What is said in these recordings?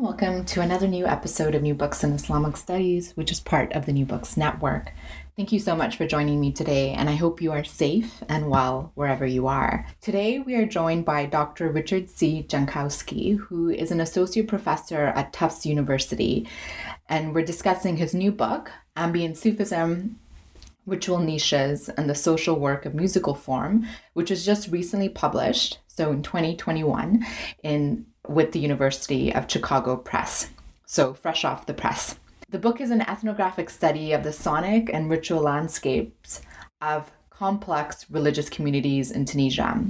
And welcome to another new episode of New Books in Islamic Studies, which is part of the New Books Network. Thank you so much for joining me today, and I hope you are safe and well wherever you are. Today, we are joined by Dr. Richard C. Jankowsky, who is an associate professor at Tufts University, and we're discussing his new book, Ambient Sufism Ritual Niches and the Social Work of Musical Form, which was just recently published, so in 2021, in with the University of Chicago Press. So, fresh off the press. The book is an ethnographic study of the sonic and ritual landscapes of complex religious communities in Tunisia.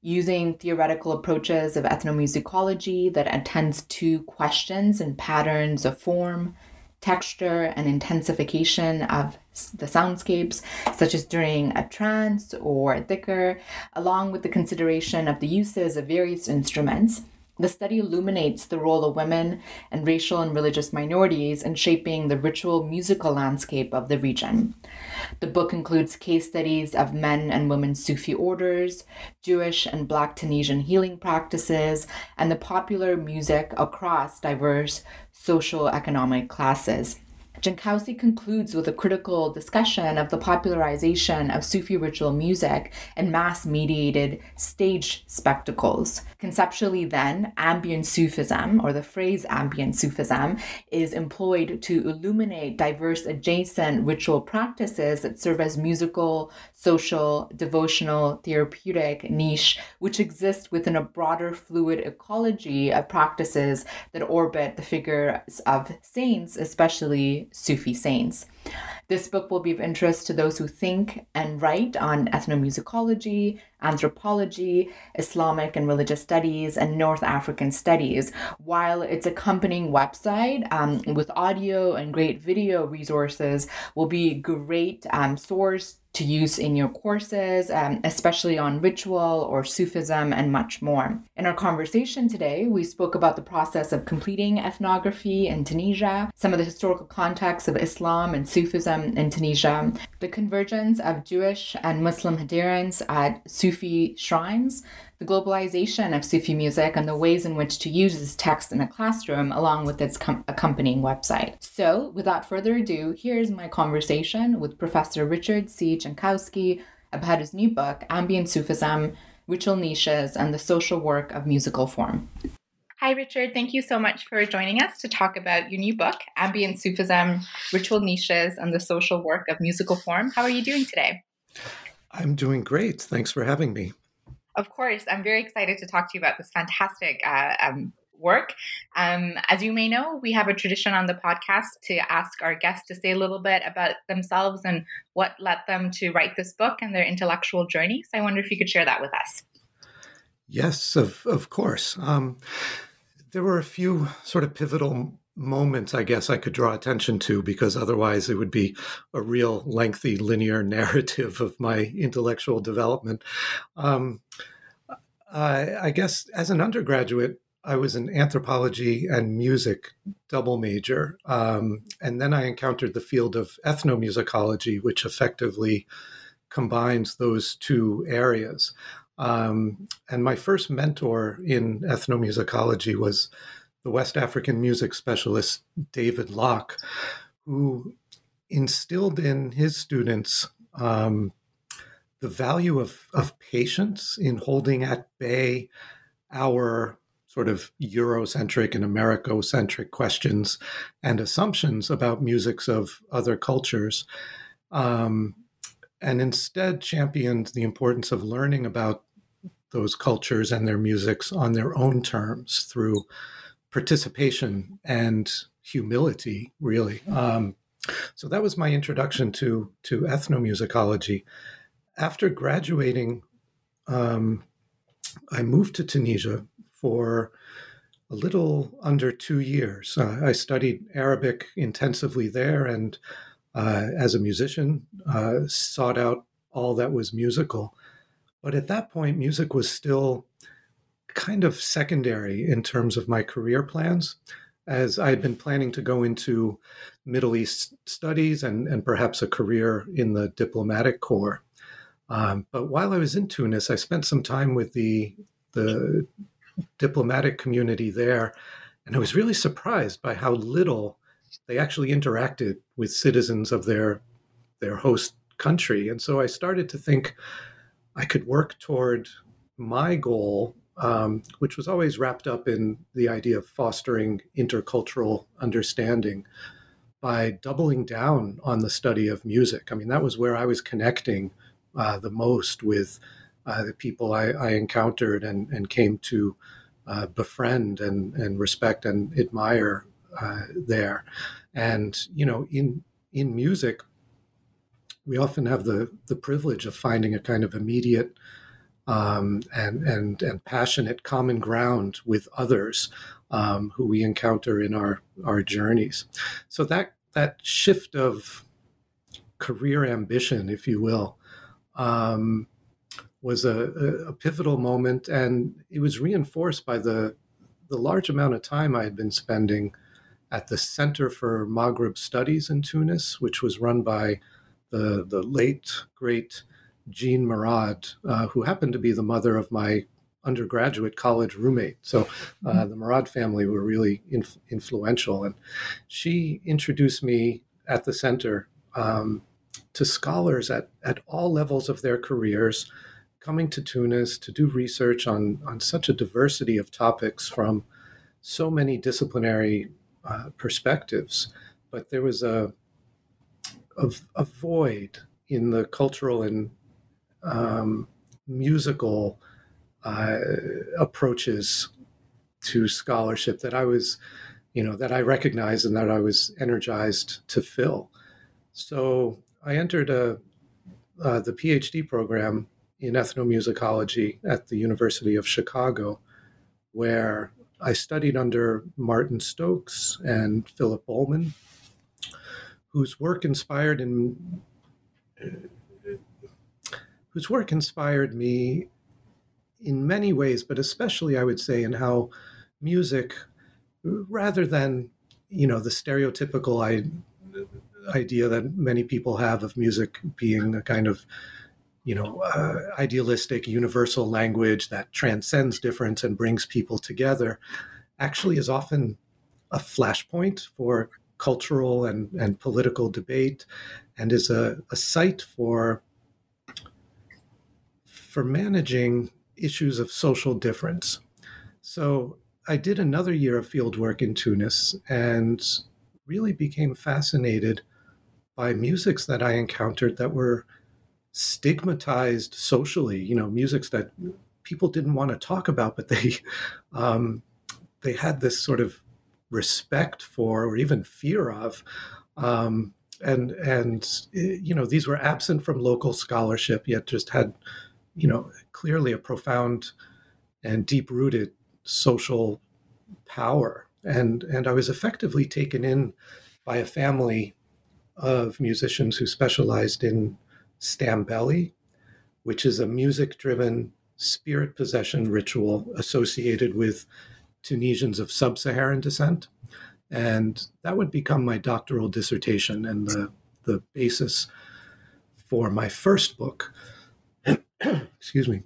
Using theoretical approaches of ethnomusicology that attends to questions and patterns of form, texture, and intensification of the soundscapes, such as during a trance or a dhikr, along with the consideration of the uses of various instruments, the study illuminates the role of women and racial and religious minorities in shaping the ritual musical landscape of the region. The book includes case studies of men and women Sufi orders, Jewish and Black Tunisian healing practices, and the popular music across diverse social economic classes. Jankowsky concludes with a critical discussion of the popularization of Sufi ritual music and mass mediated stage spectacles. Conceptually, then, ambient Sufism, or the phrase ambient Sufism, is employed to illuminate diverse adjacent ritual practices that serve as musical, social, devotional, therapeutic niche, which exist within a broader fluid ecology of practices that orbit the figures of saints, especially Sufi saints. This book will be of interest to those who think and write on ethnomusicology, anthropology, Islamic and religious studies, and North African studies, while its accompanying website um, with audio and great video resources will be a great um, source to use in your courses, um, especially on ritual or Sufism and much more. In our conversation today, we spoke about the process of completing ethnography in Tunisia, some of the historical context of Islam and Sufism in Tunisia, the convergence of Jewish and Muslim adherents at Sufi shrines, the globalization of Sufi music and the ways in which to use this text in a classroom along with its com- accompanying website. So, without further ado, here's my conversation with Professor Richard C. Jankowsky about his new book, Ambient Sufism Ritual Niches and the Social Work of Musical Form. Hi, Richard. Thank you so much for joining us to talk about your new book, Ambient Sufism Ritual Niches and the Social Work of Musical Form. How are you doing today? I'm doing great. Thanks for having me. Of course, I'm very excited to talk to you about this fantastic uh, um, work. Um, as you may know, we have a tradition on the podcast to ask our guests to say a little bit about themselves and what led them to write this book and their intellectual journey. So I wonder if you could share that with us. Yes, of, of course. Um, there were a few sort of pivotal moments I guess I could draw attention to because otherwise it would be a real lengthy linear narrative of my intellectual development. Um, I, I guess as an undergraduate, I was an anthropology and music double major. Um, and then I encountered the field of ethnomusicology, which effectively combines those two areas. Um, and my first mentor in ethnomusicology was the West African music specialist David Locke, who instilled in his students um, the value of, of patience in holding at bay our sort of Eurocentric and Americocentric questions and assumptions about musics of other cultures, um, and instead championed the importance of learning about those cultures and their musics on their own terms through participation and humility, really. Um, so that was my introduction to to ethnomusicology. After graduating, um, I moved to Tunisia for a little under two years. Uh, I studied Arabic intensively there and uh, as a musician, uh, sought out all that was musical. But at that point, music was still kind of secondary in terms of my career plans, as I had been planning to go into Middle East studies and, and perhaps a career in the diplomatic corps. Um, but while I was in Tunis, I spent some time with the the diplomatic community there, and I was really surprised by how little they actually interacted with citizens of their their host country. And so I started to think I could work toward my goal, um, which was always wrapped up in the idea of fostering intercultural understanding by doubling down on the study of music. I mean, that was where I was connecting uh, the most with uh, the people I, I, encountered and, and came to uh, befriend and, and respect and admire uh, there. And you know, in in music, we often have the the privilege of finding a kind of immediate um, and and and passionate common ground with others um, who we encounter in our our journeys. So that that shift of career ambition, if you will, um, was a, a, pivotal moment, and it was reinforced by the the large amount of time I had been spending at the Center for Maghreb Studies in Tunis, which was run by the, the late, great Jean Murad, uh, who happened to be the mother of my undergraduate college roommate. So uh, mm-hmm. the Murad family were really inf- influential. And she introduced me at the center um, to scholars at, at all levels of their careers coming to Tunis to do research on, on such a diversity of topics from so many disciplinary uh, perspectives, but there was a, a, a void in the cultural and um, musical uh, approaches to scholarship that I was, you know, that I recognized and that I was energized to fill. So I entered a uh, the PhD program in ethnomusicology at the University of Chicago, where I studied under Martin Stokes and Philip Bohlman, whose work inspired in, whose work inspired me in many ways, but especially I would say in how music, rather than you know the stereotypical I, idea that many people have of music being a kind of you know, uh, idealistic universal language that transcends difference and brings people together, actually is often a flashpoint for cultural and, and political debate and is a, a site for for managing issues of social difference. So I did another year of field work in Tunis and really became fascinated by musics that I encountered that were stigmatized socially. You know, musics that people didn't want to talk about, but they um, they had this sort of respect for or even fear of. Um, and and you know these were absent from local scholarship yet just had you know clearly a profound and deep rooted social power and and I was effectively taken in by a family of musicians who specialized in Stambeli, which is a music driven spirit possession ritual associated with Tunisians of sub Saharan descent. And that would become my doctoral dissertation and the, the basis for my first book. Excuse me.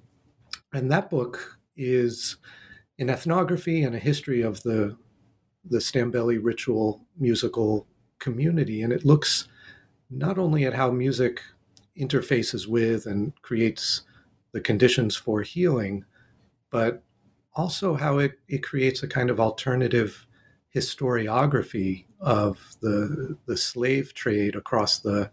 And that book is an ethnography and a history of the, the Stambeli ritual musical community. And it looks not only at how music interfaces with and creates the conditions for healing, but also how it, it creates a kind of alternative historiography of the, the slave trade across the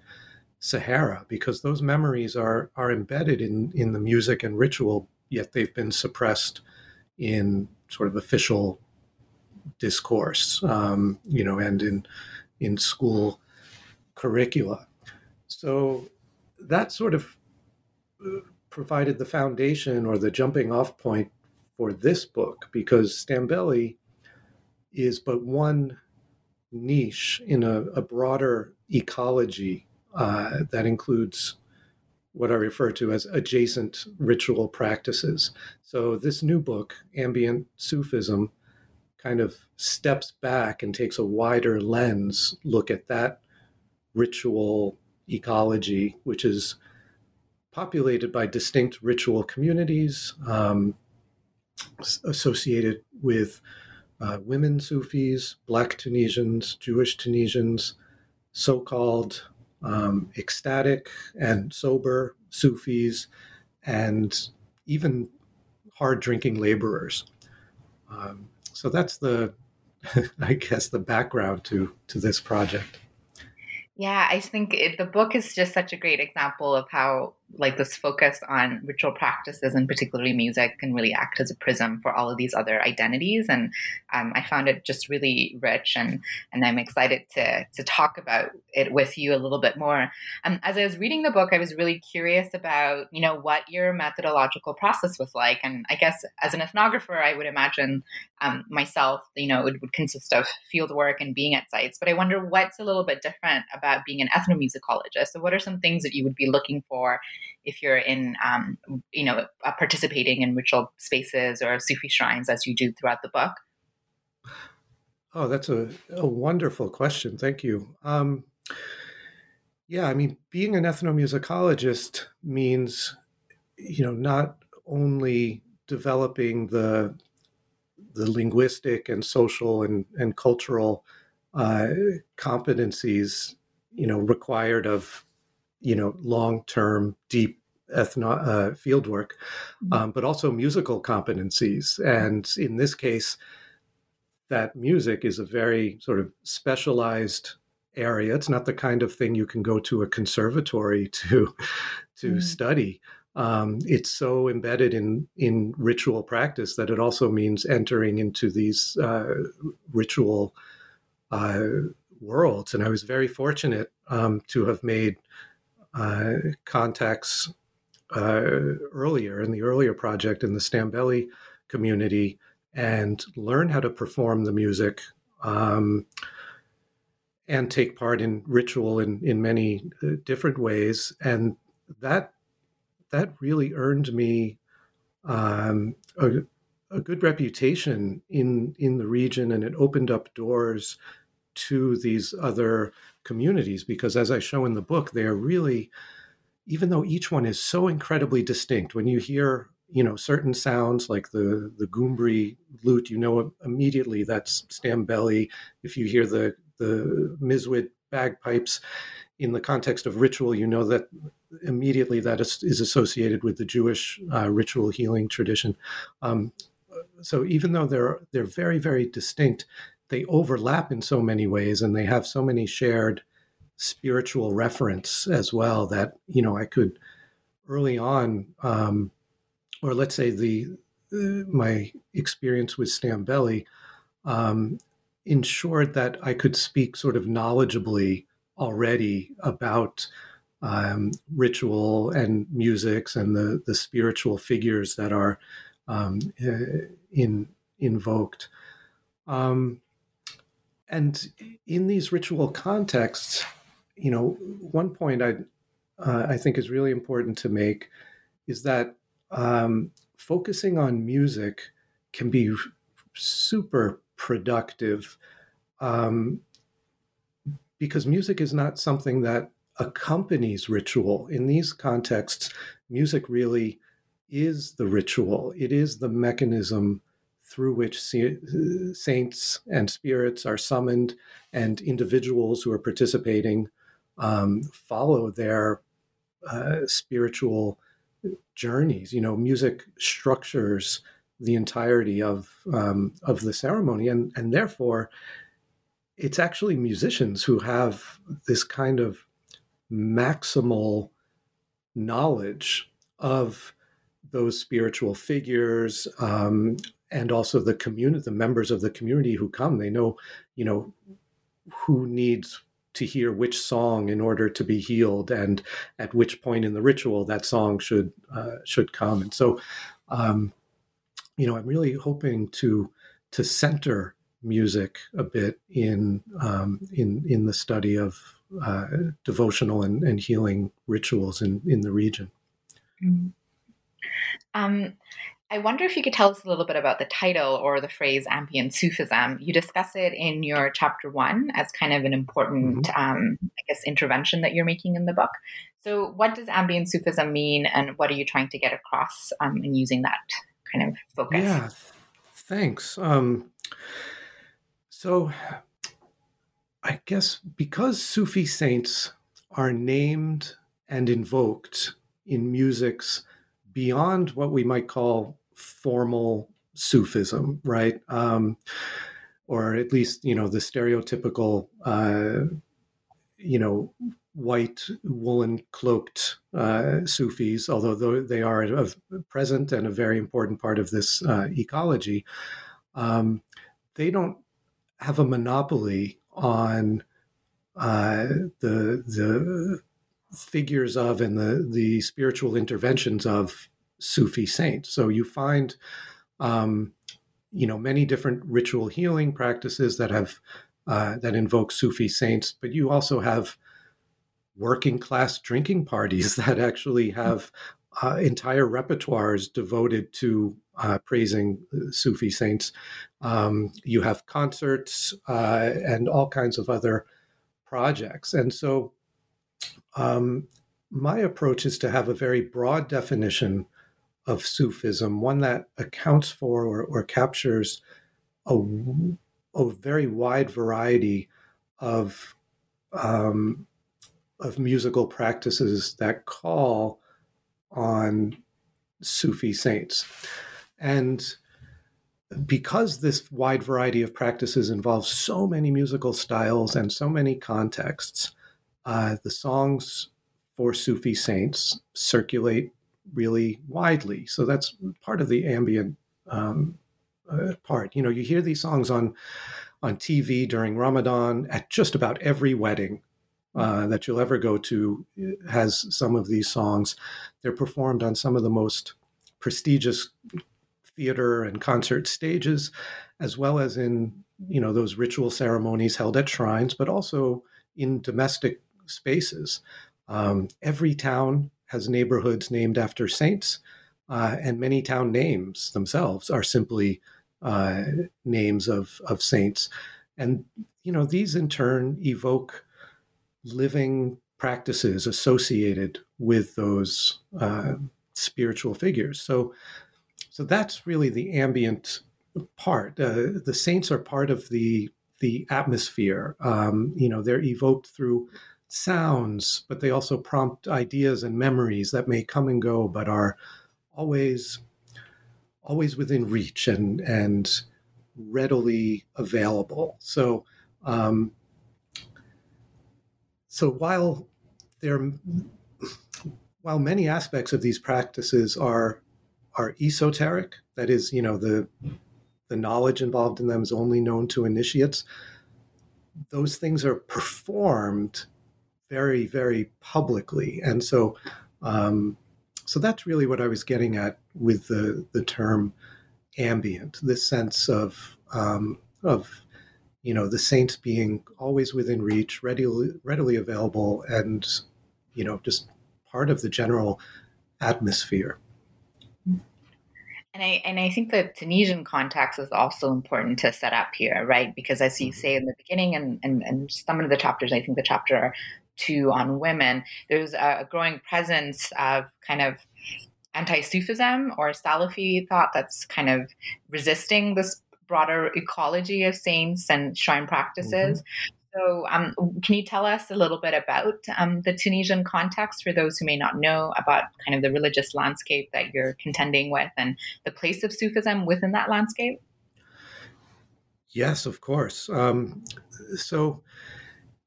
Sahara, because those memories are, are embedded in, in the music and ritual, yet they've been suppressed in sort of official discourse, um, you know, and in, in school curricula. So that sort of uh, provided the foundation or the jumping off point for this book because Stambeli is but one niche in a, a broader ecology uh, that includes what I refer to as adjacent ritual practices. So, this new book, Ambient Sufism, kind of steps back and takes a wider lens look at that ritual ecology, which is populated by distinct ritual communities um, associated with uh, women Sufis, Black Tunisians, Jewish Tunisians, so called um, ecstatic and sober Sufis, and even hard drinking laborers. Um, so that's the, I guess, the background to to this project. Yeah, I think it, the book is just such a great example of how like this focus on ritual practices and particularly music can really act as a prism for all of these other identities. And um, i found it just really rich and and i'm excited to to talk about it with you a little bit more. Um, as i was reading the book i was really curious about you know what your methodological process was like. And i guess as an ethnographer i would imagine um, myself you know it would consist of field work and being at sites. But i wonder what's a little bit different about being an ethnomusicologist? So what are some things that you would be looking for if you're in, um, you know, uh, participating in ritual spaces or Sufi shrines as you do throughout the book? Oh, that's a, a wonderful question. Thank you. Um, yeah, I mean, being an ethnomusicologist means, you know, not only developing the the linguistic and social and, and cultural uh, competencies, you know, required of you know long term deep ethno uh, field work, mm-hmm. um, but also musical competencies. And in this case, that music is a very sort of specialized area. It's not the kind of thing you can go to a conservatory to to mm. study. Um, it's so embedded in in ritual practice that it also means entering into these uh, ritual uh, worlds. And I was very fortunate um, to have made uh, contacts uh, earlier in the earlier project in the Stambeli community and learn how to perform the music um, and take part in ritual in, in many uh, different ways. And that that really earned me um, a, a, good reputation in in the region, and it opened up doors to these other communities because as I show in the book, they are really, even though each one is so incredibly distinct, when you hear you know certain sounds like the the gumbri lute, you know immediately that's Stambeli. If you hear the the Mizwid bagpipes in the context of ritual, you know that immediately that is, is associated with the Jewish uh, ritual healing tradition. Um, so even though they're they're very very distinct, they overlap in so many ways and they have so many shared spiritual reference as well that you know I could early on um, or let's say the uh, my experience with Stambeli um, ensured that I could speak sort of knowledgeably already about um, ritual and musics and the the spiritual figures that are um, uh, in invoked. Um, and in these ritual contexts, you know, one point I uh, I think is really important to make is that um, focusing on music can be super productive um, because music is not something that accompanies ritual. In these contexts, music really is the ritual. It is the mechanism through which saints and spirits are summoned and individuals who are participating um, follow their uh, spiritual journeys. You know, music structures the entirety of um, of the ceremony, and and therefore, it's actually musicians who have this kind of maximal knowledge of those spiritual figures, um, and also the community, the members of the community who come, they know, you know, who needs to hear which song in order to be healed, and at which point in the ritual that song should uh, should come. And so, um, you know, I'm really hoping to to center music a bit in um, in in the study of uh, devotional and, and healing rituals in in the region. Mm-hmm. Um, I wonder if you could tell us a little bit about the title or the phrase ambient Sufism. You discuss it in your chapter one as kind of an important, mm-hmm. um, I guess, intervention that you're making in the book. So, what does ambient Sufism mean, and what are you trying to get across um, in using that kind of focus? Yeah, thanks. Um, so, I guess because Sufi saints are named and invoked in music's beyond what we might call formal Sufism, right? Um, or at least, you know, the stereotypical, uh, you know, white woolen cloaked uh, Sufis, although they are a present and a very important part of this uh, ecology, um, they don't have a monopoly on uh, the the figures of and the the spiritual interventions of Sufi saints. So you find, um, you know, many different ritual healing practices that have uh, that invoke Sufi saints, but you also have working class drinking parties that actually have uh, entire repertoires devoted to uh, praising Sufi saints. Um, you have concerts uh, and all kinds of other projects. And so um, my approach is to have a very broad definition of Sufism, one that accounts for or, or captures a, a, very wide variety of um, of musical practices that call on Sufi saints, and because this wide variety of practices involves so many musical styles and so many contexts, uh, the songs for Sufi saints circulate really widely. So that's part of the ambient um, uh, part. You know, you hear these songs on on TV during Ramadan at just about every wedding uh, that you'll ever go to has some of these songs. They're performed on some of the most prestigious theater and concert stages, as well as in you know those ritual ceremonies held at shrines, but also in domestic spaces. Um, every town has neighborhoods named after saints, uh, and many town names themselves are simply uh, names of, of saints. And, you know, these in turn evoke living practices associated with those uh, spiritual figures. So, so that's really the ambient part. Uh, the saints are part of the the atmosphere. Um, you know, they're evoked through sounds, but they also prompt ideas and memories that may come and go, but are always always within reach and and readily available. So um, so while there while many aspects of these practices are are esoteric, that is, you know, the the knowledge involved in them is only known to initiates. Those things are performed very, very publicly. And so, um, so that's really what I was getting at with the, the term ambient, this sense of, um, of, you know, the saints being always within reach, readily, readily available, and, you know, just part of the general atmosphere. And I and I think the Tunisian context is also important to set up here, right? Because as you mm-hmm. say in the beginning and, and, and some of the chapters, I think the chapter two on women, there's a growing presence of kind of anti-Sufism or Salafi thought that's kind of resisting this broader ecology of saints and shrine practices. Mm-hmm. So, um, can you tell us a little bit about um, the Tunisian context for those who may not know about kind of the religious landscape that you're contending with and the place of Sufism within that landscape? Yes, of course. Um, so,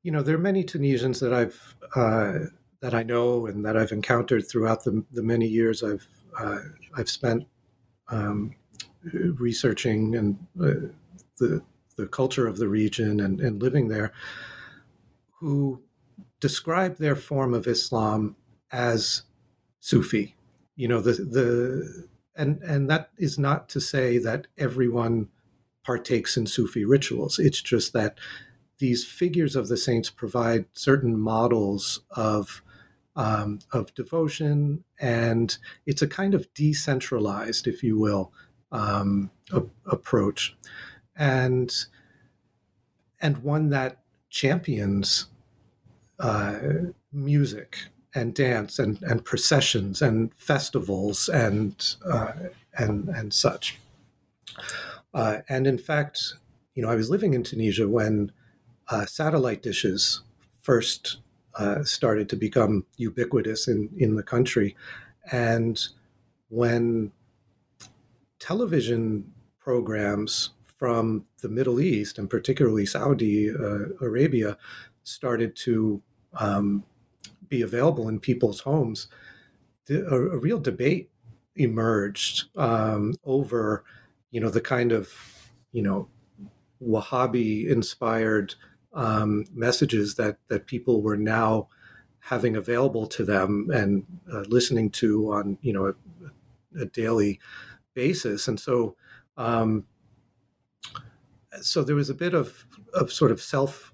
you know, there are many Tunisians that I've uh, that I know and that I've encountered throughout the, the many years I've uh, I've spent um, researching and uh, the the culture of the region and, and living there, who describe their form of Islam as Sufi. You know, the the and and that is not to say that everyone partakes in Sufi rituals. It's just that these figures of the saints provide certain models of um, of devotion, and it's a kind of decentralized, if you will, um, a, approach, and and one that champions uh, music and dance and, and processions and festivals and uh, and and such. Uh, and in fact, you know, I was living in Tunisia when uh, satellite dishes first uh, started to become ubiquitous in, in the country. And when television programs from the Middle East and particularly Saudi uh, Arabia started to um, be available in people's homes, the, a, a, real debate emerged um, over, you know, the kind of, you know, Wahhabi inspired um, messages that that people were now having available to them and uh, listening to on you know a, a daily basis, and so um, so there was a bit of of sort of self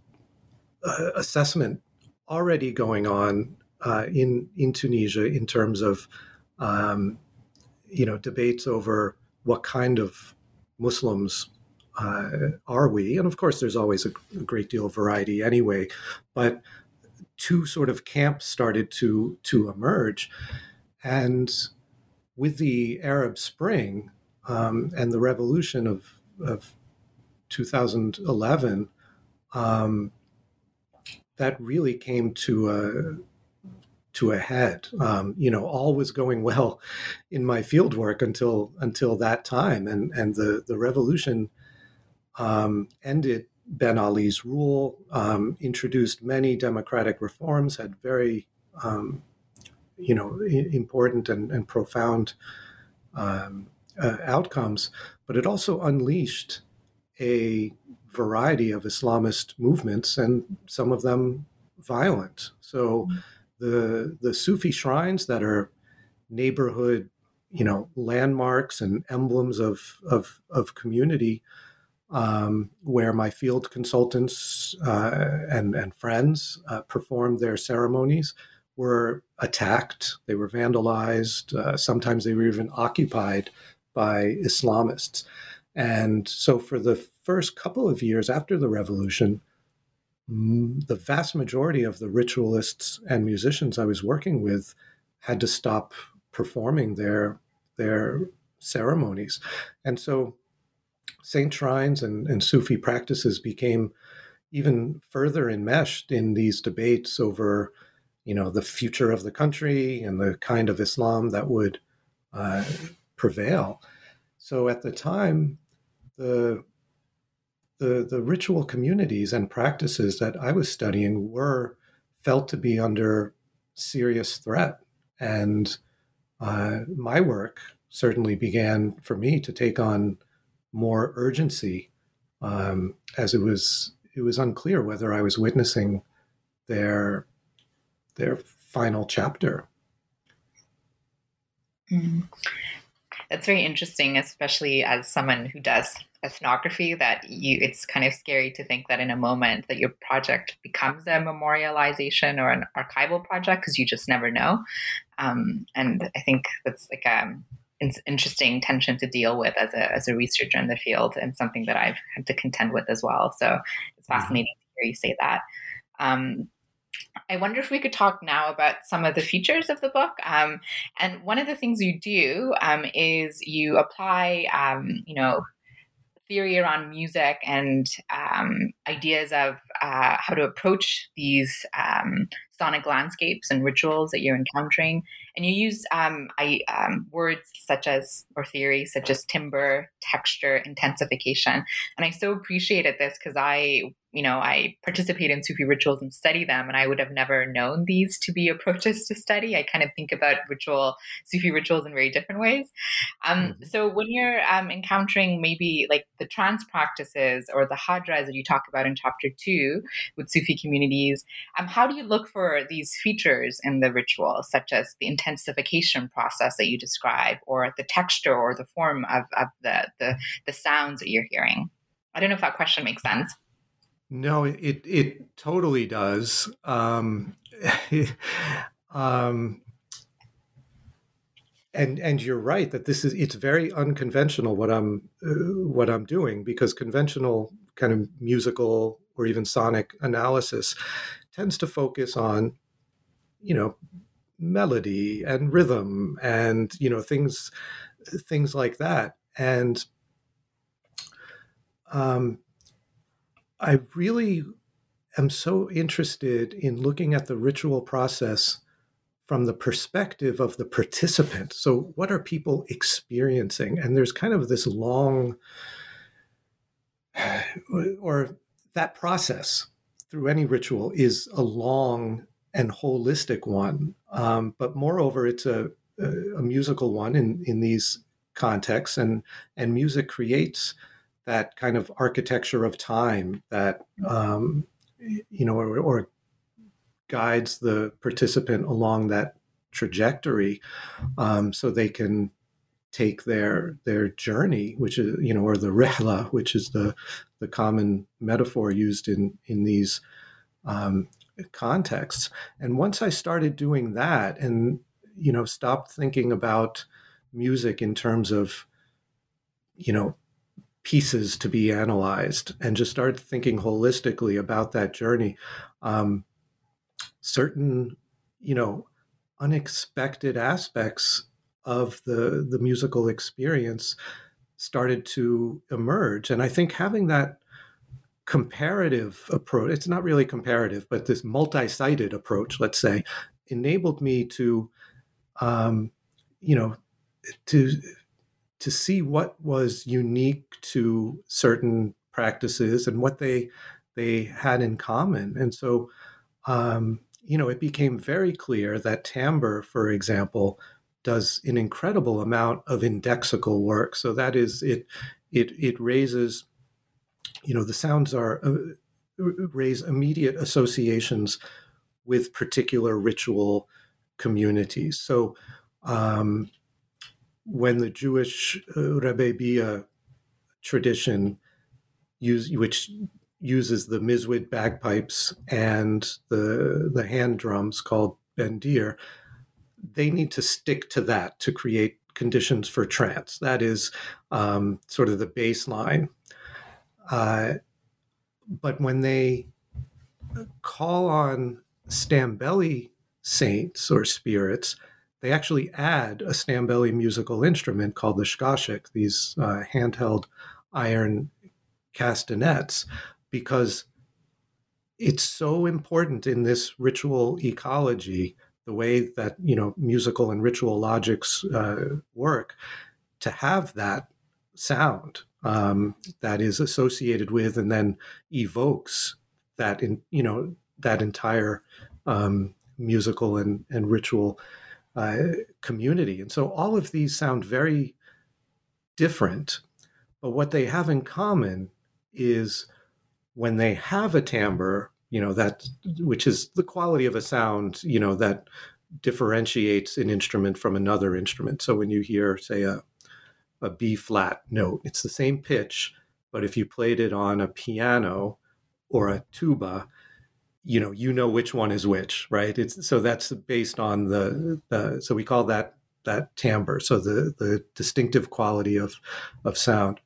uh, assessment already going on uh, in in Tunisia in terms of um, you know debates over what kind of Muslims uh, are we? And of course, there's always a, a, great deal of variety anyway. But two sort of camps started to to emerge, and with the Arab Spring um, and the revolution of of 2011, um, that really came to a to a head. Um, you know, all was going well in my fieldwork until until that time, and and the the revolution um, ended Ben Ali's rule, um, introduced many democratic reforms, had very, um, you know, important and, and profound um, uh, outcomes, but it also unleashed a variety of Islamist movements, and some of them violent. So, mm-hmm. the the Sufi shrines that are neighborhood, you know, landmarks and emblems of of, of community um, where my field consultants uh, and, and friends uh, performed their ceremonies were attacked, they were vandalized, uh, sometimes they were even occupied by Islamists. And so, for the first couple of years after the revolution, the vast majority of the ritualists and musicians I was working with had to stop performing their their ceremonies. And so saint shrines and, and Sufi practices became even further enmeshed in these debates over, you know, the future of the country and the kind of Islam that would uh, prevail. So at the time, the the the ritual communities and practices that I was studying were felt to be under serious threat, and uh, my work certainly began for me to take on more urgency, um, as it was it was unclear whether I was witnessing their their final chapter. Mm. That's very interesting, especially as someone who does ethnography. That you, it's kind of scary to think that in a moment that your project becomes a memorialization or an archival project because you just never know. Um, and I think that's like a um, interesting tension to deal with as a, as a researcher in the field and something that I've had to contend with as well. So it's mm-hmm. fascinating mm-hmm. to hear you say that. Um, I wonder if we could talk now about some of the features of the book. Um, and one of the things you do um, is you apply, um, you know, theory around music and um, ideas of uh, how to approach these um, sonic landscapes and rituals that you're encountering. And you use um, I, um, words such as, or theories such as timbre, texture, intensification. And I so appreciated this because I you know, I participate in Sufi rituals and study them, and I would have never known these to be approaches to study. I kind of think about ritual Sufi rituals in very different ways. Um, mm-hmm. So when you're um, encountering maybe like the trance practices or the hadras that you talk about in chapter two with Sufi communities, um, how do you look for these features in the ritual, such as the intensification process that you describe, or the texture or the form of, of the, the the sounds that you're hearing? I don't know if that question makes sense. No, it it totally does. Um, um, and and you're right that this is it's very unconventional what I'm uh, what I'm doing because conventional kind of musical or even sonic analysis tends to focus on you know melody and rhythm and you know things things like that and um, I really am so interested in looking at the ritual process from the perspective of the participant. So, what are people experiencing? And there's kind of this long, or that process through any ritual is a long and holistic one. Um, but moreover, it's a, a, a musical one in, in these contexts, and, and music creates that kind of architecture of time that um, you know or, or, guides the participant along that trajectory um, so they can take their their journey which is you know or the rehla which is the the common metaphor used in in these um, contexts. And once i started doing that and you know stopped thinking about music in terms of you know pieces to be analyzed and just start thinking holistically about that journey. Um, certain you know unexpected aspects of the the musical experience started to emerge. And i think having that comparative approach it's not really comparative but this multi-sited approach let's say enabled me to um, you know to to see what was unique to certain practices and what they they had in common. And so, um, you know, it became very clear that timbre, for example, does an incredible amount of indexical work. So that is it. It it raises, you know, the sounds are uh, raise immediate associations with particular ritual communities. So. Um, when the Jewish uh, tradition, use, which uses the Mizwid bagpipes and the the hand drums called bendir, they need to stick to that to create conditions for trance. That is um, sort of the baseline. Uh, but when they call on Stambeli saints or spirits, they actually add a Stambeli musical instrument called the shkashik, these uh, handheld iron castanets, because it's so important in this ritual ecology, the way that you know musical and ritual logics uh, work, to have that sound um, that is associated with and then evokes that in you know that entire um, musical and, and ritual uh, community. And so all of these sound very different, but what they have in common is when they have a timbre, you know, that which is the quality of a sound, you know, that differentiates an instrument from another instrument. So when you hear, say, a a B flat note, it's the same pitch, but if you played it on a piano or a tuba, you know you know which one is which right? It's so that's based on the, the so we call that that timbre so the the distinctive quality of of sound.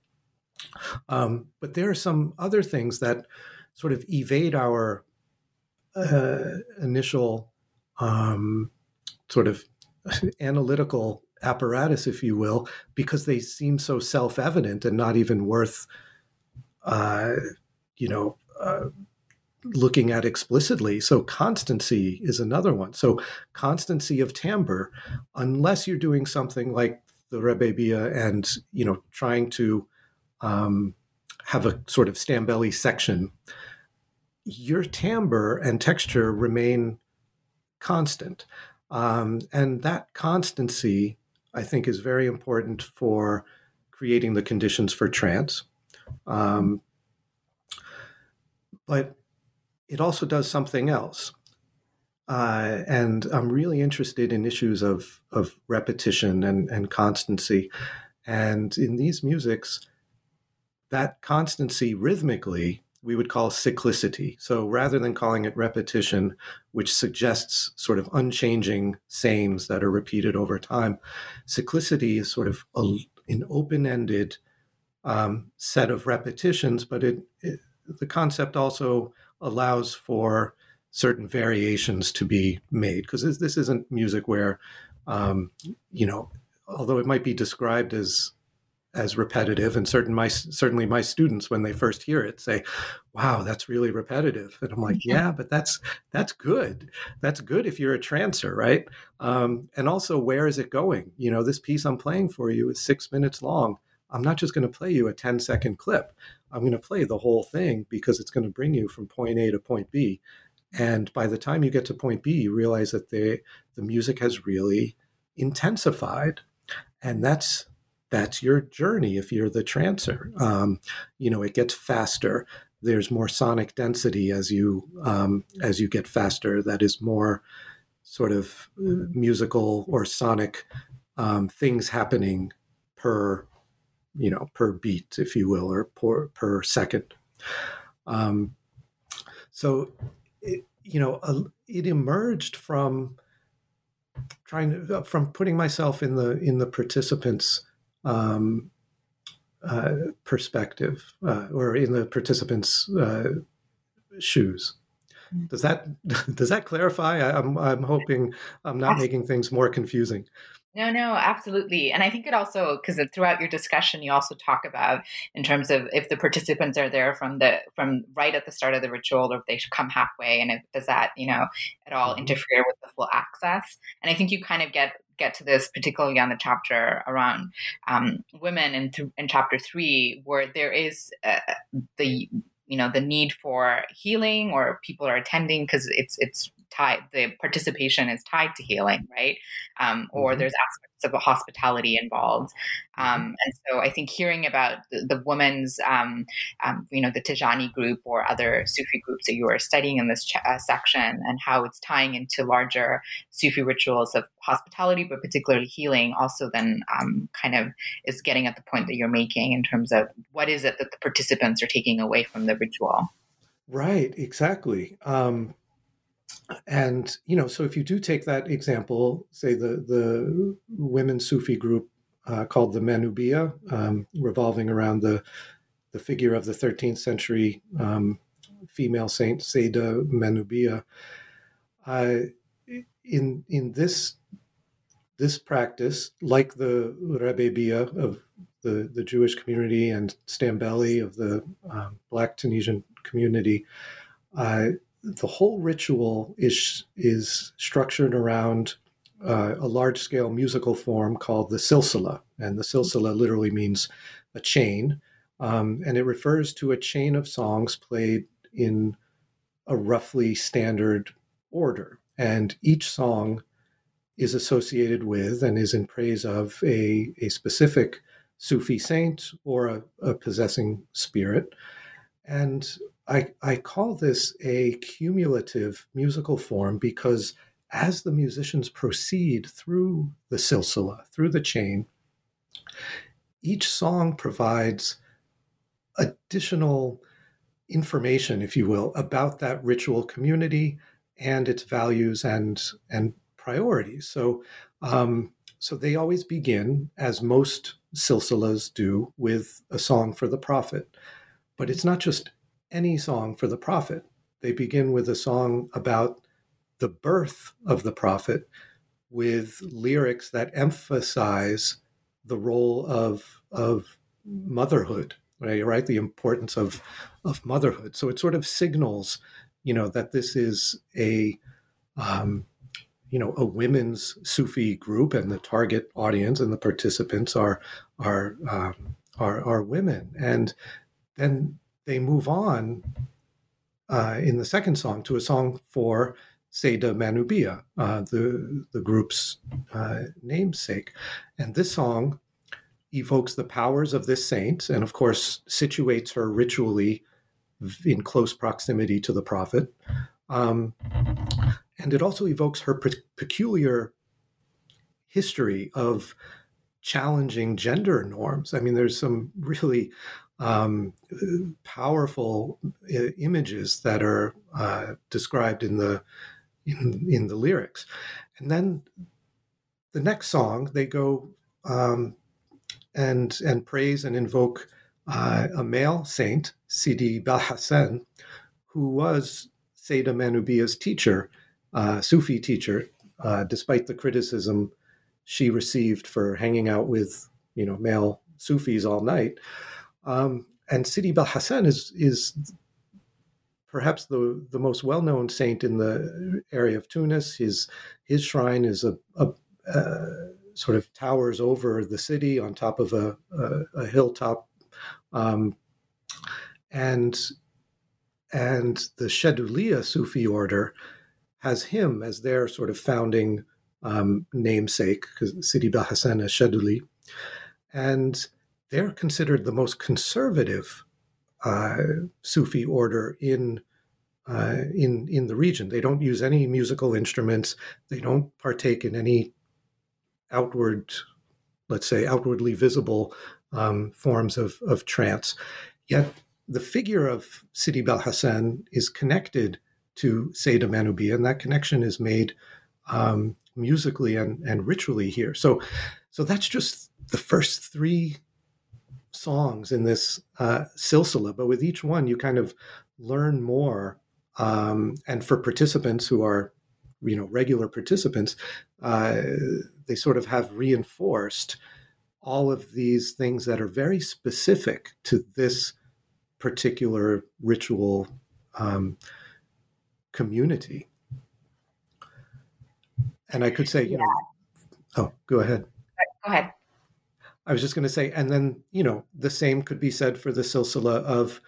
Um, but there are some other things that sort of evade our uh, initial um, sort of analytical apparatus, if you will, because they seem so self-evident and not even worth, uh, you know, uh, looking at explicitly. So constancy is another one. So constancy of timbre, unless you're doing something like the Rebbe and you know trying to um, have a sort of Stambeli section, your timbre and texture remain constant. Um, and that constancy, I think, is very important for creating the conditions for trance. Um, but it also does something else. Uh, and I'm really interested in issues of, of repetition and, and constancy. And in these musics, that constancy rhythmically we would call cyclicity. So rather than calling it repetition, which suggests sort of unchanging sames that are repeated over time, cyclicity is sort of a, an open ended um, set of repetitions, but it, it, the concept also allows for certain variations to be made because this, this, isn't music where, um, you know, although it might be described as as repetitive and certain my certainly my students when they first hear it say wow that's really repetitive. And i'm like yeah. But that's that's good. That's good if you're a trancer right? Um, and also where is it going? You know this piece i'm playing for you is six minutes long. I'm not just going to play you a 10 second clip i'm going to play the whole thing because it's going to bring you from point a to point b and by the time you get to point b you realize that the the music has really intensified and that's that's your journey if you're the trancer. Um, you know, it gets faster. There's more sonic density as you um, as you get faster. That is more sort of uh, musical or sonic um, things happening per you know per beat, if you will, or per per second. Um, so, it, you know, uh, it emerged from trying to from putting myself in the in the participants um, uh, perspective uh, or in the participants' uh, shoes. Mm. Does that does that clarify? I, am I'm, I'm hoping I'm not making things more confusing. No, no, absolutely. And I think it also because throughout your discussion you also talk about in terms of if the participants are there from the from right at the start of the ritual or if they should come halfway and if does that, you know, at all mm-hmm. interfere with the full access. And I think you kind of get get to this particularly on the chapter around um, women in, th- in chapter three where there is uh, the you know the need for healing or people are attending because it's it's tied the participation is tied to healing right um, or mm-hmm. there's aspects of a hospitality involved mm-hmm. um, and so i think hearing about the, the women's um, um, you know the tijani group or other sufi groups that you are studying in this ch- uh, section and how it's tying into larger sufi rituals of hospitality but particularly healing also then um, kind of is getting at the point that you're making in terms of what is it that the participants are taking away from the ritual Right, exactly. Um, and you know, so if you do take that example, say the the women Sufi group uh, called the Manubia, um, revolving around the the figure of the 13th century um, female saint Sayyidah Manubia. Uh, in in this this practice, like the Rebebia of the, the Jewish community and Stambeli of the um, Black Tunisian community, uh, the whole ritual is is structured around uh, a large scale musical form called the silsila, and the silsila literally means a chain, um, and it refers to a chain of songs played in a roughly standard order, and each song is associated with and is in praise of a, a specific Sufi saint or a, a possessing spirit. And I, I call this a cumulative musical form because as the musicians proceed through the silsila, through the chain, each song provides additional information, if you will, about that ritual community and its values and and priorities. So, um, so they always begin, as most silsilas do, with a song for the prophet. But it's not just any song for the prophet. They begin with a song about the birth of the prophet with lyrics that emphasize the role of, of motherhood, right? right? The importance of, of motherhood. So it sort of signals, you know, that this is a, um, you know, a women's Sufi group, and the target audience and the participants are are um, are, are women, and then they move on uh, in the second song to a song for Seda Manubia, uh, the, the group's uh, namesake. And this song evokes the powers of this saint and, of course, situates her ritually in close proximity to the prophet. Um, and it also evokes her pe- peculiar history of challenging gender norms. I mean, there's some really um, powerful uh, images that are uh, described in the in, in the lyrics, and then the next song they go um, and and praise and invoke uh, a male saint, Sidi Belhassan, who was Seda Manubia's teacher, uh, Sufi teacher, uh, despite the criticism she received for hanging out with you know male Sufis all night. Um, and Sidi Belhassan is is perhaps the the most well known saint in the area of Tunis. His his shrine is a, a, a sort of towers over the city on top of a, a, a hilltop, um, and and the Shaduliya Sufi order has him as their sort of founding um, namesake, because Sidi Belhassan is Shaduli, and they're considered the most conservative uh, Sufi order in uh, in in the region. They don't use any musical instruments. They don't partake in any outward, let's say, outwardly visible um, forms of of trance. Yet the figure of Sidi Belhassan is connected to Seda Manubia, and that connection is made um, musically and, and ritually here. So, so that's just the first three songs in this uh, silsila, but with each one, you kind of learn more. Um, and for participants who are, you know, regular participants, uh, they sort of have reinforced all of these things that are very specific to this particular ritual um, community. And I could say, you yeah. know, oh, go ahead. Go ahead. I was just going to say, and then, you know, the same could be said for the silsila of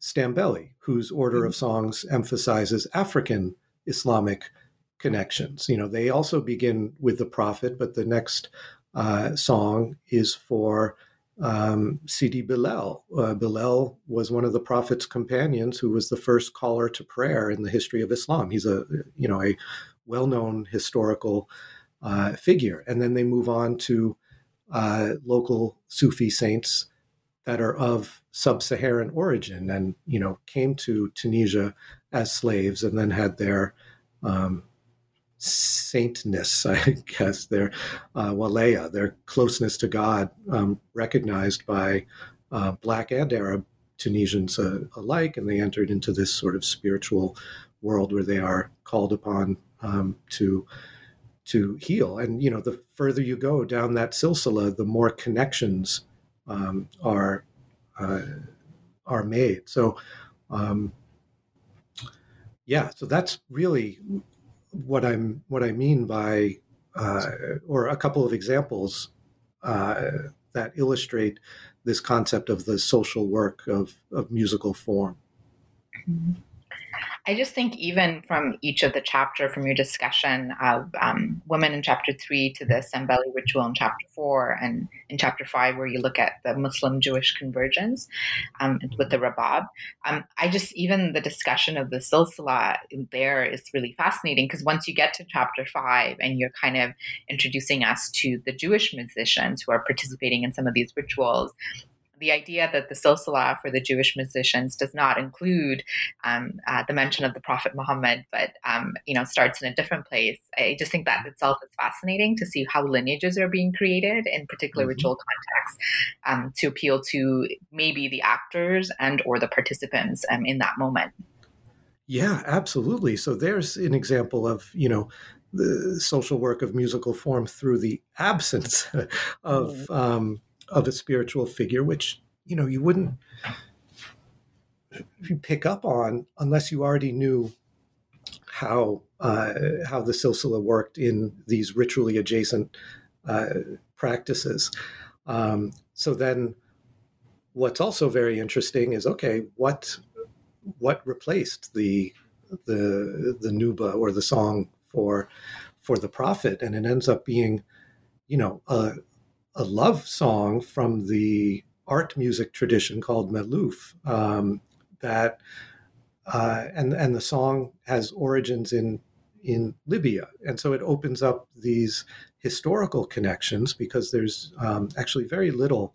Stambeli, whose order mm-hmm. of songs emphasizes African Islamic connections. You know, they also begin with the prophet, but the next uh, song is for um, Sidi Bilal. Uh, Bilal was one of the prophet's companions who was the first caller to prayer in the history of Islam. He's a, you know, a well-known historical uh, figure. And then they move on to uh, local Sufi saints that are of sub-Saharan origin and you know came to Tunisia as slaves and then had their um, saintness, I guess, their uh, walaya, their closeness to God, um, recognized by uh, Black and Arab Tunisians uh, alike, and they entered into this sort of spiritual world where they are called upon um, to to heal. And you know, the further you go down that silsila, the more connections um, are uh, are made. So, um, yeah, so that's really what I'm what I mean by, uh, or a couple of examples uh, that illustrate this concept of the social work of of musical form. Mm-hmm. I just think even from each of the chapter, from your discussion of um, women in chapter three to the Stambeli ritual in chapter four, and in chapter five where you look at the Muslim-Jewish convergence um, with the Rabab, um, I just even the discussion of the silsila there is really fascinating because once you get to chapter five and you're kind of introducing us to the Jewish musicians who are participating in some of these rituals, the idea that the silsila for the Jewish musicians does not include um, uh, the mention of the Prophet Muhammad, but um, you know starts in a different place. I just think that itself is fascinating to see how lineages are being created in particular mm-hmm. ritual contexts um, to appeal to maybe the actors and or the participants um, in that moment. Yeah, absolutely. So there's an example of you know the social work of musical form through the absence of. Mm-hmm. Um, of a spiritual figure, which you know you wouldn't pick up on unless you already knew how uh, how the silsila worked in these ritually adjacent uh, practices. Um, so then, what's also very interesting is okay, what what replaced the the the nuba or the song for for the prophet, and it ends up being, you know, a a love song from the art music tradition called Meluf um, that uh, and and the song has origins in in Libya, and so it opens up these historical connections because there's um, actually very little.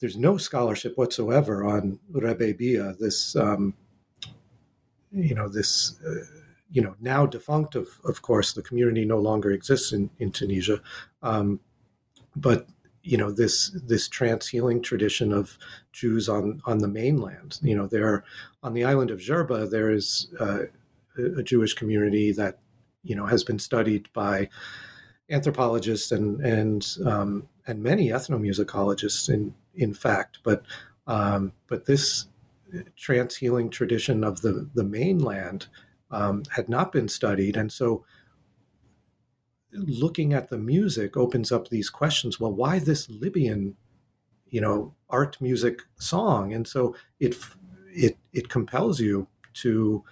There's no scholarship whatsoever on Rebebia, this um, you know this uh, you know now defunct of of course the community no longer exists in in Tunisia, um, but you know this this trance healing tradition of Jews on on the mainland. You know, there on the island of Jerba, there is uh, a Jewish community that you know has been studied by anthropologists and and um, and many ethnomusicologists in in fact. But um, but this trance healing tradition of the the mainland um, had not been studied, and so looking at the music opens up these questions. Well, why this Libyan, you know, art music song? And so it it it compels you to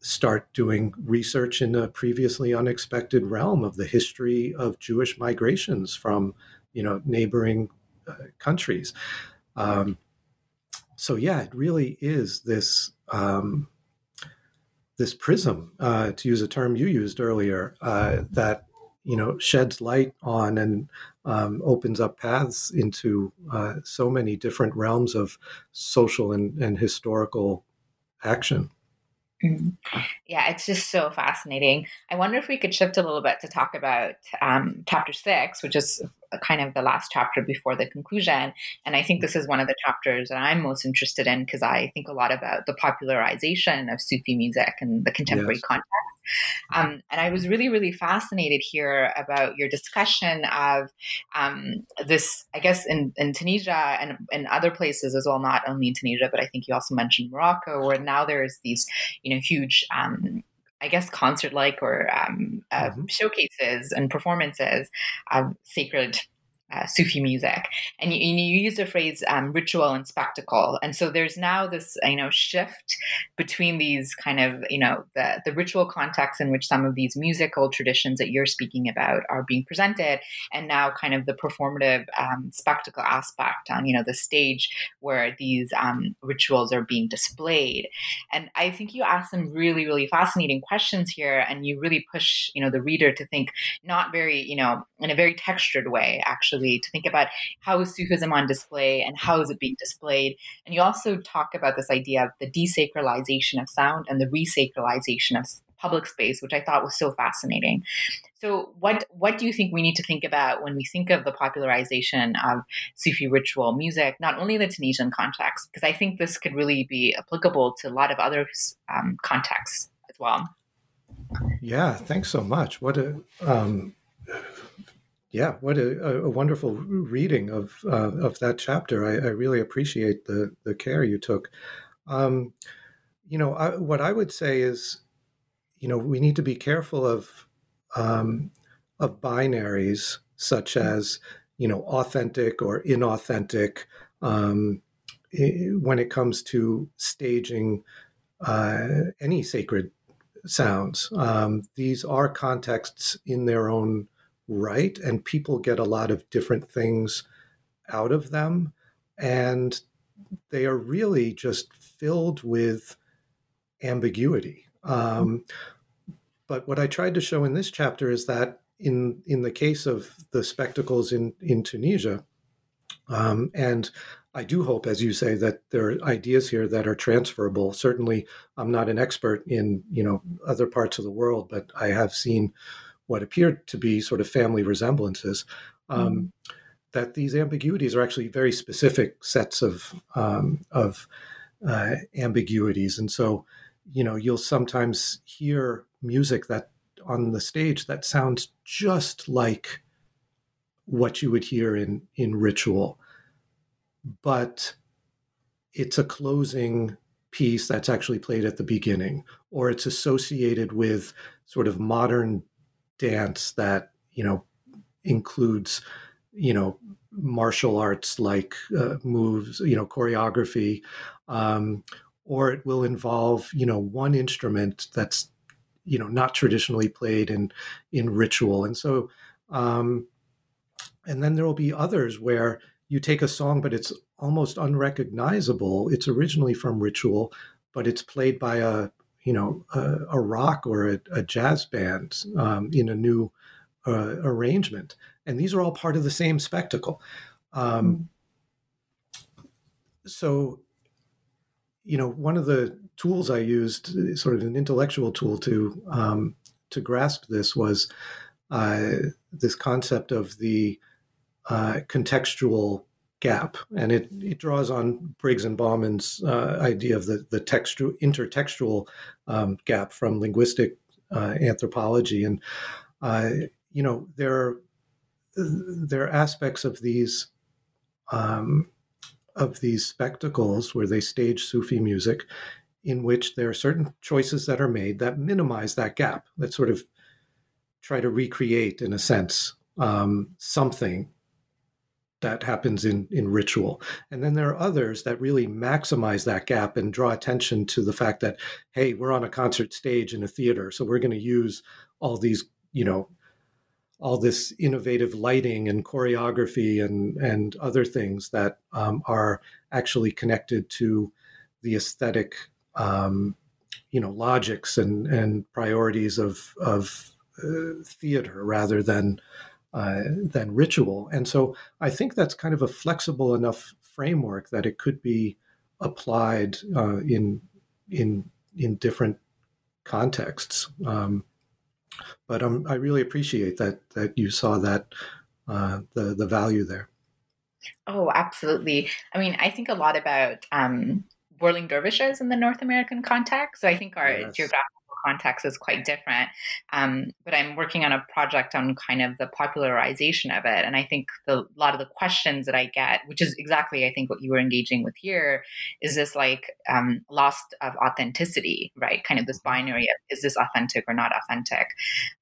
start doing research in a previously unexpected realm of the history of Jewish migrations from, you know, neighboring uh, countries. Um, so yeah, it really is this um, this prism, uh, to use a term you used earlier, uh, that you know sheds light on and um, opens up paths into uh, so many different realms of social and, and historical action. Mm-hmm. Yeah, it's just so fascinating. I wonder if we could shift a little bit to talk about um, chapter six, which is kind of the last chapter before the conclusion. And I think this is one of the chapters that I'm most interested in because I think a lot about the popularization of Sufi music and the contemporary yes. context. Um, and I was really, really fascinated here about your discussion of um, this, I guess, in, in Tunisia and in other places as well, not only in Tunisia, but I think you also mentioned Morocco, where now there's these, you know, huge um, I guess concert like or um, uh, mm-hmm. showcases and performances of sacred uh, Sufi music, and you, you use the phrase um, ritual and spectacle, and so there's now this you know shift between these kind of you know the the ritual context in which some of these musical traditions that you're speaking about are being presented, and now kind of the performative um, spectacle aspect on you know the stage where these um, rituals are being displayed, and I think you ask some really really fascinating questions here, and you really push you know the reader to think not very you know in a very textured way actually to think about how is Sufism on display and how is it being displayed. And you also talk about this idea of the desacralization of sound and the resacralization of public space, which I thought was so fascinating. So, what what do you think we need to think about when we think of the popularization of Sufi ritual music, not only in the Tunisian context, because I think this could really be applicable to a lot of other um, contexts as well. Yeah, thanks so much. What a um, yeah, what a, a wonderful reading of uh, of that chapter. I, I, really appreciate the the care you took. Um, you know, I, what I would say is, you know, we need to be careful of um, of binaries such mm. as you know authentic or inauthentic um, when it comes to staging uh, any sacred sounds. Um, these are contexts in their own right and people get a lot of different things out of them and they are really just filled with ambiguity um, but what i tried to show in this chapter is that in in the case of the spectacles in in tunisia um, and I do hope, as you say, that there are ideas here that are transferable. Certainly, I'm not an expert in you know other parts of the world, but I have seen what appeared to be sort of family resemblances. Um, mm. That these ambiguities are actually very specific sets of um, of uh, ambiguities, and so you know you'll sometimes hear music that on the stage that sounds just like what you would hear in in ritual, but it's a closing piece that's actually played at the beginning, or it's associated with sort of modern dance that you know includes you know martial arts like uh, moves you know choreography um, or it will involve you know one instrument that's you know not traditionally played in in ritual. And so um and then there will be others where you take a song but it's almost unrecognizable. It's originally from ritual but it's played by a you know a, a rock or a, a jazz band um, in a new uh, arrangement. And these are all part of the same spectacle. Um, so you know one of the tools i used sort of an intellectual tool to um, to grasp this was uh, this concept of the uh, contextual gap, and it, it draws on Briggs and Bauman's uh, idea of the the textual intertextual um, gap from linguistic uh, anthropology, and uh, you know there are, there are aspects of these um, of these spectacles where they stage Sufi music, in which there are certain choices that are made that minimize that gap, that sort of try to recreate, in a sense, um, something that happens in in ritual. And then there are others that really maximize that gap and draw attention to the fact that hey we're on a concert stage in a theater so we're going to use all these you know all this innovative lighting and choreography and and other things that um, are actually connected to the aesthetic um, you know logics and and priorities of of uh, theater rather than uh, than ritual. And so I think that's kind of a flexible enough framework that it could be applied uh, in in in different contexts. Um, but um, I really appreciate that that you saw that uh, the the value there. Oh, absolutely. I mean, I think a lot about um, whirling dervishes in the North American context. So I think our yes. geographic context is quite different. Um, but I'm working on a project on kind of the popularization of it. And I think the, a lot of the questions that I get, which is exactly, I think, what you were engaging with here, is this like um, loss of authenticity, right? Kind of this mm-hmm. binary of is this authentic or not authentic?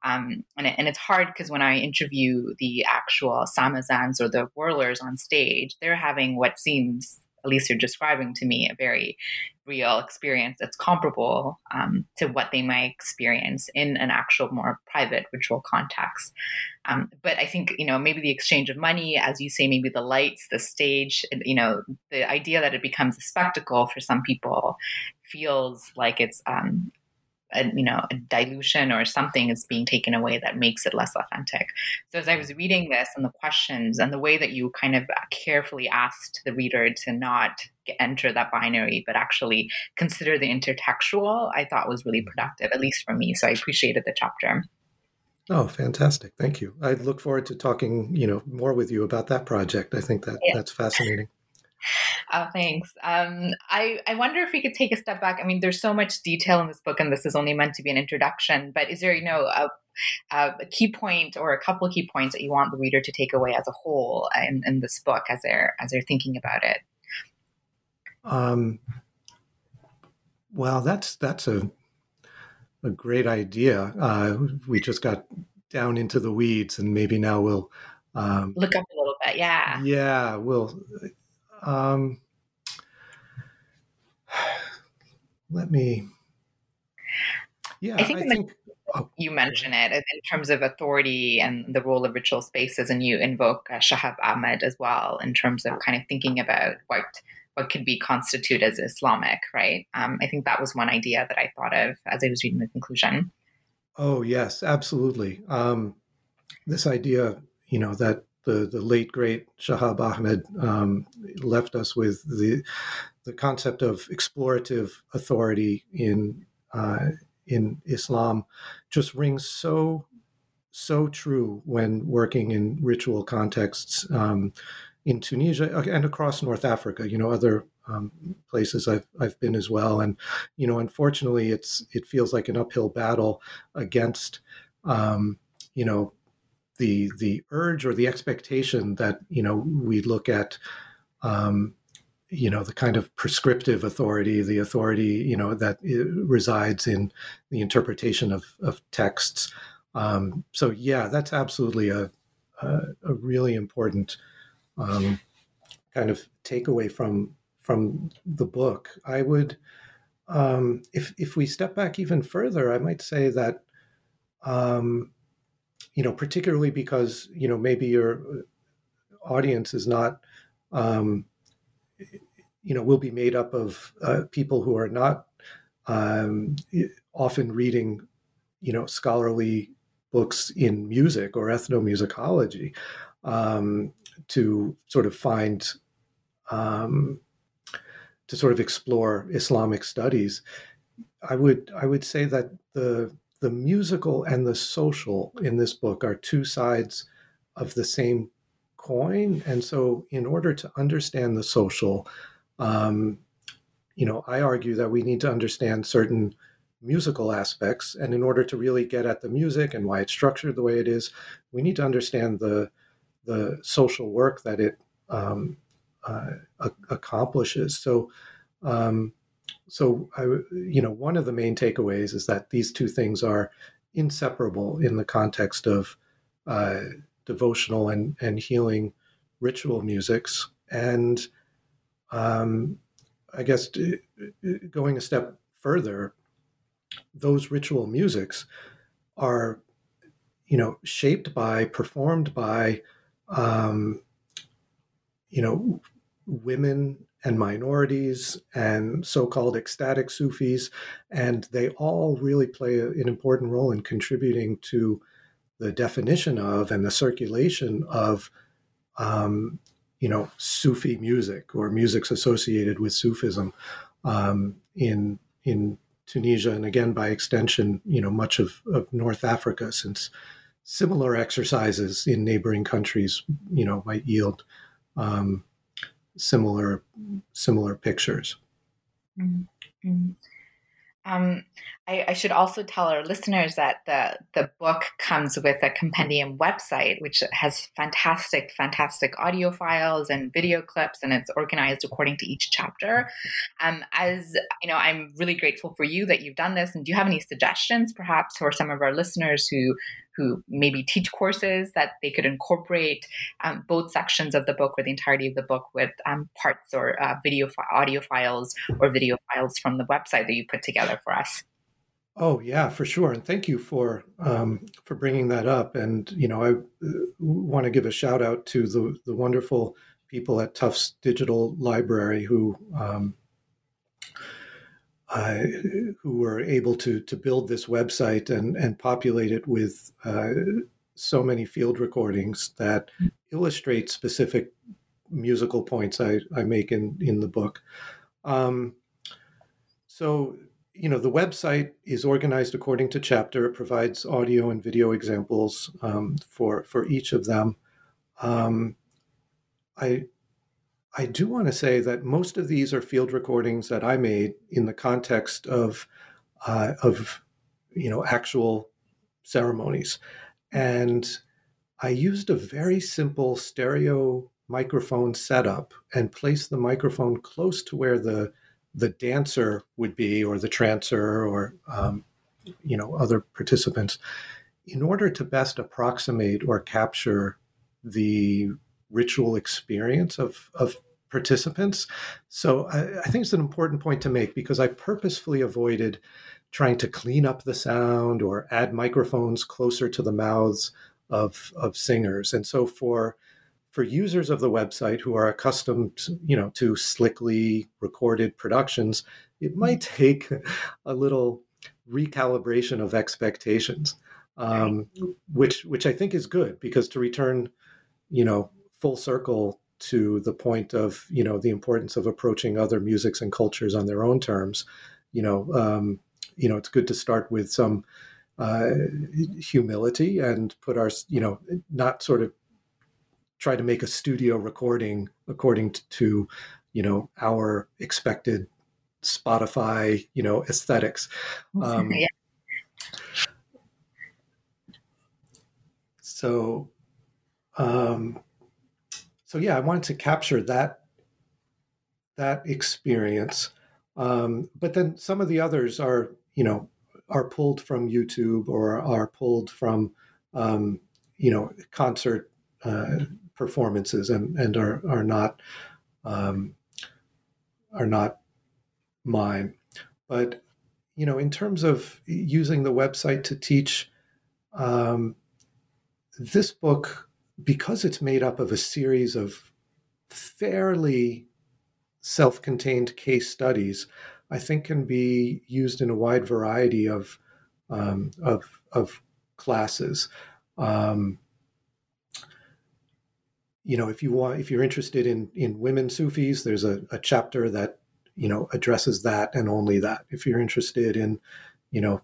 Um, and, it, and it's hard because when I interview the actual semazens or the whirlers on stage, they're having what seems at least you're describing to me a very real experience that's comparable um, to what they might experience in an actual more private ritual context. Um, but I think, you know, maybe the exchange of money, as you say, maybe the lights, the stage, you know, the idea that it becomes a spectacle for some people feels like it's um, a, you know a dilution or something is being taken away that makes it less authentic so as i was reading this and the questions and the way that you kind of carefully asked the reader to not enter that binary but actually consider the intertextual i thought was really mm-hmm. productive at least for me so i appreciated the chapter Oh, fantastic! Thank you. I look forward to talking, you know, more with you about that project. I think that yeah. that's fascinating. Oh, thanks. Um, I, I wonder if we could take a step back. I mean, there's so much detail in this book, and this is only meant to be an introduction. But is there, you know, a, a key point or a couple of key points that you want the reader to take away as a whole in, in this book as they're as they're thinking about it? Um, well, that's that's a a great idea. Uh, we just got down into the weeds, and maybe now we'll um, look up a little bit. Yeah, yeah, we'll um, let me. Yeah, I think, I think oh, you mention it in terms of authority and the role of ritual spaces, and you invoke uh, Shahab Ahmed as well in terms of kind of thinking about what what could be constituted as Islamic, right? Um, I think that was one idea that I thought of as I was reading the conclusion. Oh yes, absolutely. Um, this idea, you know, that the, the late great Shahab Ahmed um, left us with the the concept of explorative authority in uh, in Islam just rings so so true when working in ritual contexts um, in Tunisia and across North Africa. You know, other um, places I've I've been as well, and you know, unfortunately, it's it feels like an uphill battle against um, you know the the urge or the expectation that you know we look at um, you know the kind of prescriptive authority the authority you know that resides in the interpretation of, of texts. Um, so yeah that's absolutely a, a, a really important um, kind of takeaway from from the book. I would um, if if we step back even further, I might say that um, you know, particularly because you know maybe your audience is not um, you know will be made up of uh, people who are not um, often reading you know scholarly books in music or ethnomusicology um, to sort of find um, to sort of explore Islamic studies. I would I would say that the the musical and the social in this book are two sides of the same coin, and so in order to understand the social, um, you know, I argue that we need to understand certain musical aspects, and in order to really get at the music and why it's structured the way it is, we need to understand the the social work that it um, uh, accomplishes. So, um, so I, you know, one of the main takeaways is that these two things are inseparable in the context of uh, devotional and and healing ritual musics, and um, I guess going a step further, those ritual musics are, you know, shaped by, performed by, um, you know, women and minorities and so-called ecstatic Sufis, and they all really play an important role in contributing to the definition of and the circulation of, um, you know, Sufi music or musics associated with Sufism um, in in Tunisia and again by extension, you know, much of, of North Africa, since similar exercises in neighboring countries, you know, might yield um, similar similar pictures. Mm-hmm. Um, I, I, should also tell our listeners that the the book comes with a compendium website, which has fantastic, fantastic audio files and video clips, and it's organized according to each chapter. Um, as you know, I'm really grateful for you that you've done this. And do you have any suggestions, perhaps, for some of our listeners who who maybe teach courses that they could incorporate um, both sections of the book or the entirety of the book with um, parts or uh, video, fi- audio files or video files from the website that you put together for us. Oh yeah, for sure, and thank you for um, for bringing that up. And you know, I uh, want to give a shout out to the the wonderful people at Tufts Digital Library who um, uh, who were able to to build this website and and populate it with uh, so many field recordings that illustrate specific musical points I, I make in in the book. Um, so you know the website is organized according to chapter. It provides audio and video examples um, for for each of them. Um, I I do want to say that most of these are field recordings that I made in the context of uh, of you know actual ceremonies, and I used a very simple stereo microphone setup and placed the microphone close to where the the dancer would be, or the trancer, or um, you know other participants, in order to best approximate or capture the ritual experience of, of participants. So I, I, think it's an important point to make because I purposefully avoided trying to clean up the sound or add microphones closer to the mouths of, of singers. And so for for users of the website who are accustomed, you know, to slickly recorded productions, it might take a little recalibration of expectations, um, which which I think is good because to return, you know, full circle to the point of you know the importance of approaching other musics and cultures on their own terms you know um, you know it's good to start with some uh, humility and put our you know not sort of try to make a studio recording according to you know our expected spotify you know aesthetics um, yeah. so um, so yeah, I wanted to capture that that experience. Um, but then some of the others are, you know, are pulled from YouTube or are pulled from, um, you know, concert uh, performances and and are are not um, are not mine. but you know, in terms of using the website to teach, um, this book, because it's made up of a series of fairly self contained case studies, I think can be used in a wide variety of, um, of, of classes. Um, you know, if you want, if you're interested in in women Sufis, there's a, a chapter that you know addresses that and only that. If you're interested in, you know,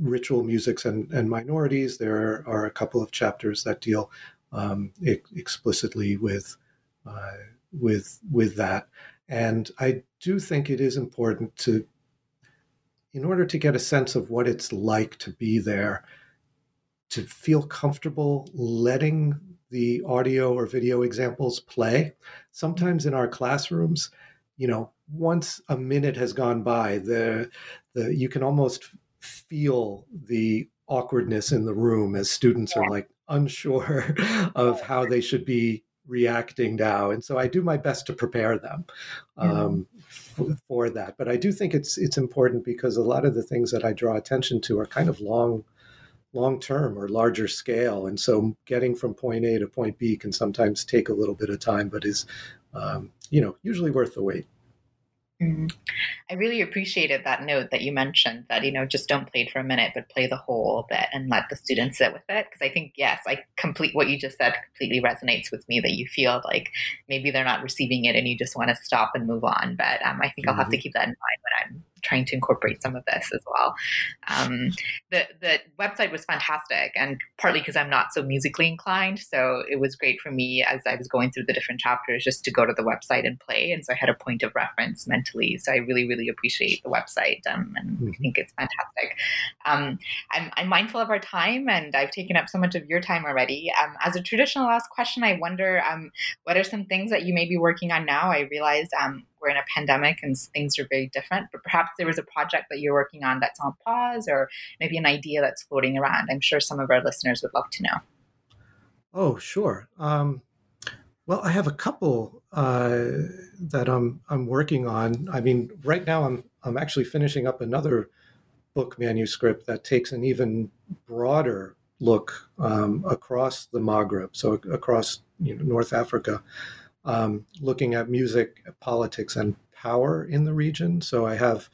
ritual musics and, and minorities, there are a couple of chapters that deal um, explicitly with uh, with with that. And I do think it is important to, in order to get a sense of what it's like to be there, to feel comfortable letting the audio or video examples play. Sometimes in our classrooms, you know, once a minute has gone by, the the you can almost feel the awkwardness in the room as students are like unsure of how they should be reacting now and so i do my best to prepare them um, f- for that but i do think it's it's important because a lot of the things that i draw attention to are kind of long long term or larger scale and so getting from point a to point b can sometimes take a little bit of time but is um, you know usually worth the wait Mm-hmm. I really appreciated that note that you mentioned that, you know, just don't play it for a minute, but play the whole bit and let the students sit with it. Because I think, yes, I complete what you just said completely resonates with me that you feel like maybe they're not receiving it and you just want to stop and move on. But um, I think mm-hmm. I'll have to mm-hmm. keep that in mind when I'm trying to incorporate some of this as well. Um, the the website was fantastic, and partly because I'm not so musically inclined, so it was great for me as I was going through the different chapters just to go to the website and play, and so I had a point of reference mentally. So I really really appreciate the website, um, and mm-hmm. I think it's fantastic. Um, I'm, I'm, mindful of our time, and I've taken up so much of your time already. Um, as a traditional last question, I wonder um, what are some things that you may be working on now. I realize um, we're in a pandemic and things are very different, but perhaps there was a project that you're working on that's on pause or maybe an idea that's floating around. I'm sure some of our listeners would love to know. Oh, sure. Um, well, I have a couple uh, that I'm I'm working on. I mean, right now I'm I'm actually finishing up another book manuscript that takes an even broader look um, across the Maghreb, so across you know, North Africa, um, looking at music, politics, and power in the region. So I have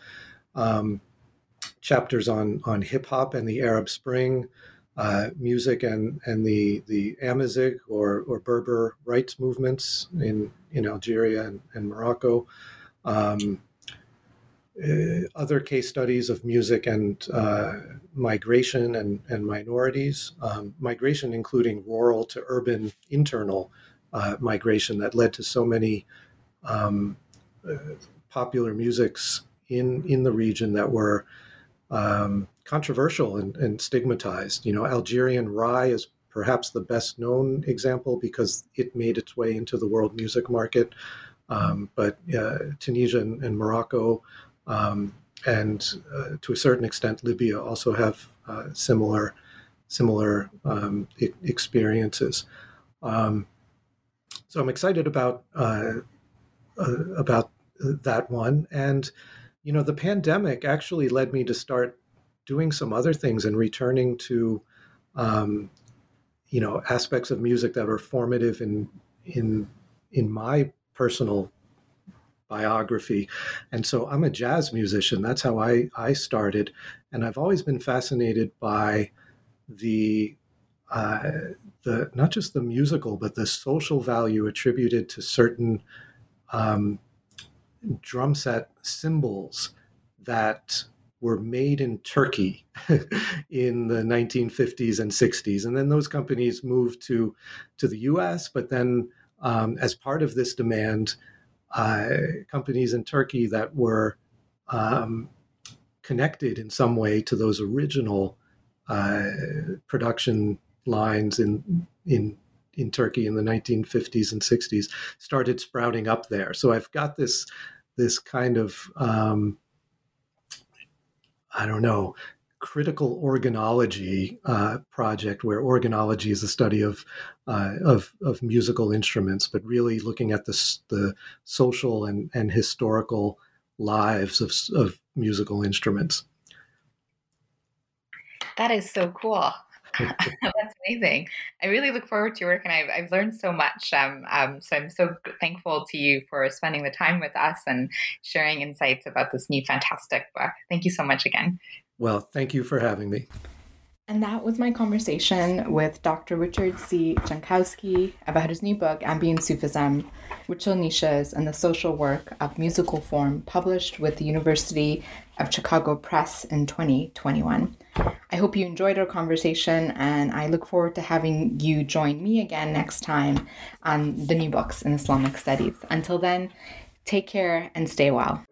um, chapters on on hip hop and the Arab Spring, uh, music and and the the Amazigh or or Berber rights movements in in Algeria and, and Morocco. Um, uh, other case studies of music and uh, migration and, and minorities, um, migration including rural to urban internal uh, migration that led to so many um, uh, popular musics in in the region that were um, controversial and, and, stigmatized. You know, Algerian Rai is perhaps the best known example because it made its way into the world music market. Um, but uh, Tunisia and, and Morocco, um, and uh, to a certain extent Libya, also have uh, similar similar um, experiences. Um, so I'm excited about uh, uh, about that one. And you know, the pandemic actually led me to start doing some other things and returning to um, you know aspects of music that are formative in in in my personal biography. And so i'm a jazz musician. That's how i i started. And i've always been fascinated by the uh, the not just the musical but the social value attributed to certain um, drum set cymbals that were made in Turkey in the 1950s and 60s, and then those companies moved to to the U.S. But then, um, as part of this demand, uh, companies in Turkey that were um, connected in some way to those original uh, production lines in in in Turkey in the 1950s and 60s started sprouting up there. So I've got this this kind of um, I don't know critical organology uh, project where organology is the study of, uh, of, of musical instruments, but really looking at the the social and and historical lives of, of musical instruments. That is so cool. That's amazing. I really look forward to your work and I've, I've learned so much. Um, um, so I'm so thankful to you for spending the time with us and sharing insights about this new fantastic book. Thank you so much again. Well, thank you for having me. And that was my conversation with Dr. Richard C. Jankowsky about his new book, Ambient Sufism Ritual Niches and the Social Work of Musical Form, published with the University of Chicago Press in 2021. I hope you enjoyed our conversation, and I look forward to having you join me again next time on the new books in Islamic studies. Until then, take care and stay well.